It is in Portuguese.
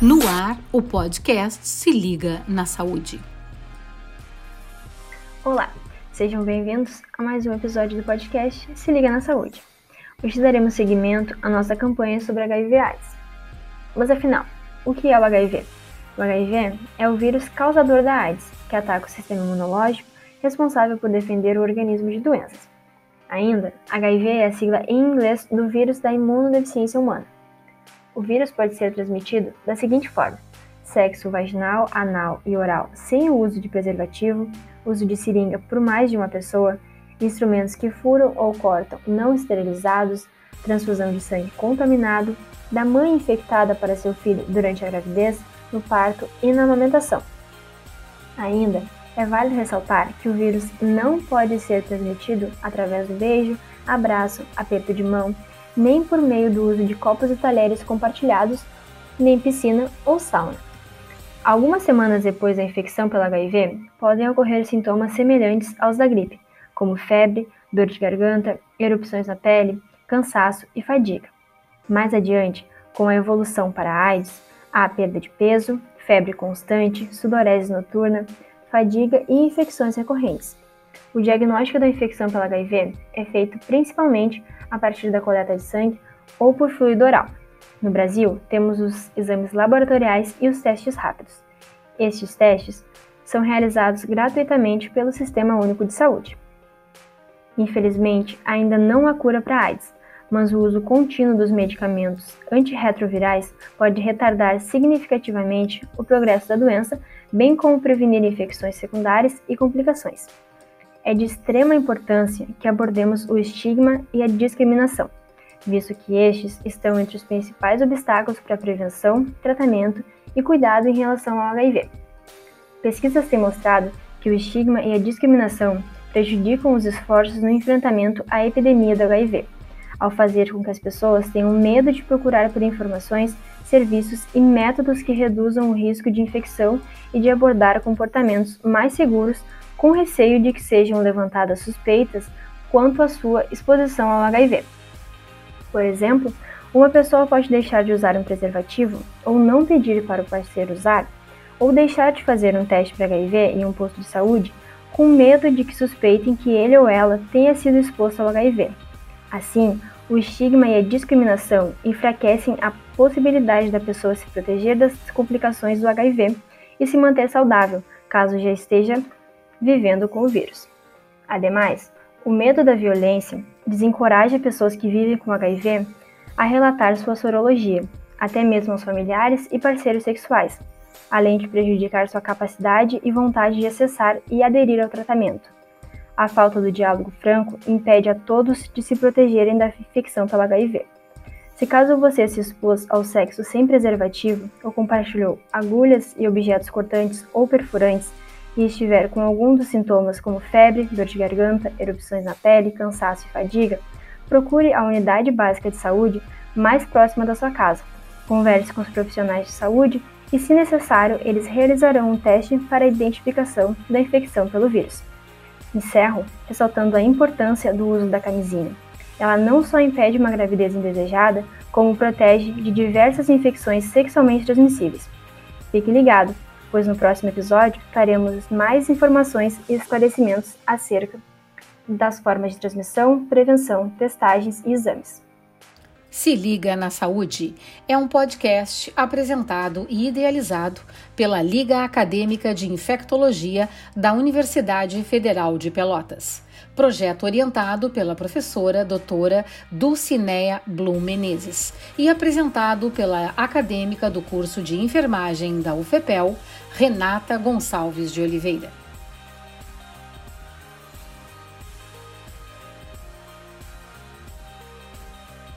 No ar, o podcast Se Liga na Saúde. Olá, sejam bem-vindos a mais um episódio do podcast Se Liga na Saúde. Hoje daremos seguimento à nossa campanha sobre HIV/AIDS. Mas afinal, o que é o HIV? O HIV é o vírus causador da AIDS, que ataca o sistema imunológico responsável por defender o organismo de doenças. Ainda, HIV é a sigla em inglês do vírus da imunodeficiência humana o vírus pode ser transmitido da seguinte forma: sexo vaginal, anal e oral sem o uso de preservativo, uso de seringa por mais de uma pessoa, instrumentos que furam ou cortam não esterilizados, transfusão de sangue contaminado, da mãe infectada para seu filho durante a gravidez, no parto e na amamentação. Ainda é válido ressaltar que o vírus não pode ser transmitido através do beijo, abraço, aperto de mão, nem por meio do uso de copos e talheres compartilhados, nem piscina ou sauna. Algumas semanas depois da infecção pela HIV, podem ocorrer sintomas semelhantes aos da gripe, como febre, dor de garganta, erupções na pele, cansaço e fadiga. Mais adiante, com a evolução para a AIDS, há perda de peso, febre constante, sudorese noturna, fadiga e infecções recorrentes. O diagnóstico da infecção pela HIV é feito principalmente a partir da coleta de sangue ou por fluido oral. No Brasil, temos os exames laboratoriais e os testes rápidos. Estes testes são realizados gratuitamente pelo Sistema Único de Saúde. Infelizmente, ainda não há cura para AIDS, mas o uso contínuo dos medicamentos antirretrovirais pode retardar significativamente o progresso da doença, bem como prevenir infecções secundárias e complicações é de extrema importância que abordemos o estigma e a discriminação, visto que estes estão entre os principais obstáculos para a prevenção, tratamento e cuidado em relação ao HIV. Pesquisas têm mostrado que o estigma e a discriminação prejudicam os esforços no enfrentamento à epidemia do HIV, ao fazer com que as pessoas tenham medo de procurar por informações, serviços e métodos que reduzam o risco de infecção e de abordar comportamentos mais seguros com receio de que sejam levantadas suspeitas quanto à sua exposição ao HIV. Por exemplo, uma pessoa pode deixar de usar um preservativo ou não pedir para o parceiro usar, ou deixar de fazer um teste para HIV em um posto de saúde com medo de que suspeitem que ele ou ela tenha sido exposto ao HIV. Assim, o estigma e a discriminação enfraquecem a possibilidade da pessoa se proteger das complicações do HIV e se manter saudável, caso já esteja vivendo com o vírus. Ademais, o medo da violência desencoraja pessoas que vivem com HIV a relatar sua sorologia, até mesmo aos familiares e parceiros sexuais, além de prejudicar sua capacidade e vontade de acessar e aderir ao tratamento. A falta do diálogo franco impede a todos de se protegerem da infecção pelo HIV. Se caso você se expôs ao sexo sem preservativo ou compartilhou agulhas e objetos cortantes ou perfurantes e estiver com algum dos sintomas como febre, dor de garganta, erupções na pele, cansaço e fadiga, procure a unidade básica de saúde mais próxima da sua casa. Converse com os profissionais de saúde e, se necessário, eles realizarão um teste para a identificação da infecção pelo vírus. Encerro ressaltando a importância do uso da camisinha. Ela não só impede uma gravidez indesejada, como protege de diversas infecções sexualmente transmissíveis. Fique ligado, pois no próximo episódio faremos mais informações e esclarecimentos acerca das formas de transmissão, prevenção, testagens e exames. Se Liga na Saúde é um podcast apresentado e idealizado pela Liga Acadêmica de Infectologia da Universidade Federal de Pelotas. Projeto orientado pela professora doutora Dulcinea Blum Menezes e apresentado pela acadêmica do curso de enfermagem da UFEPEL, Renata Gonçalves de Oliveira.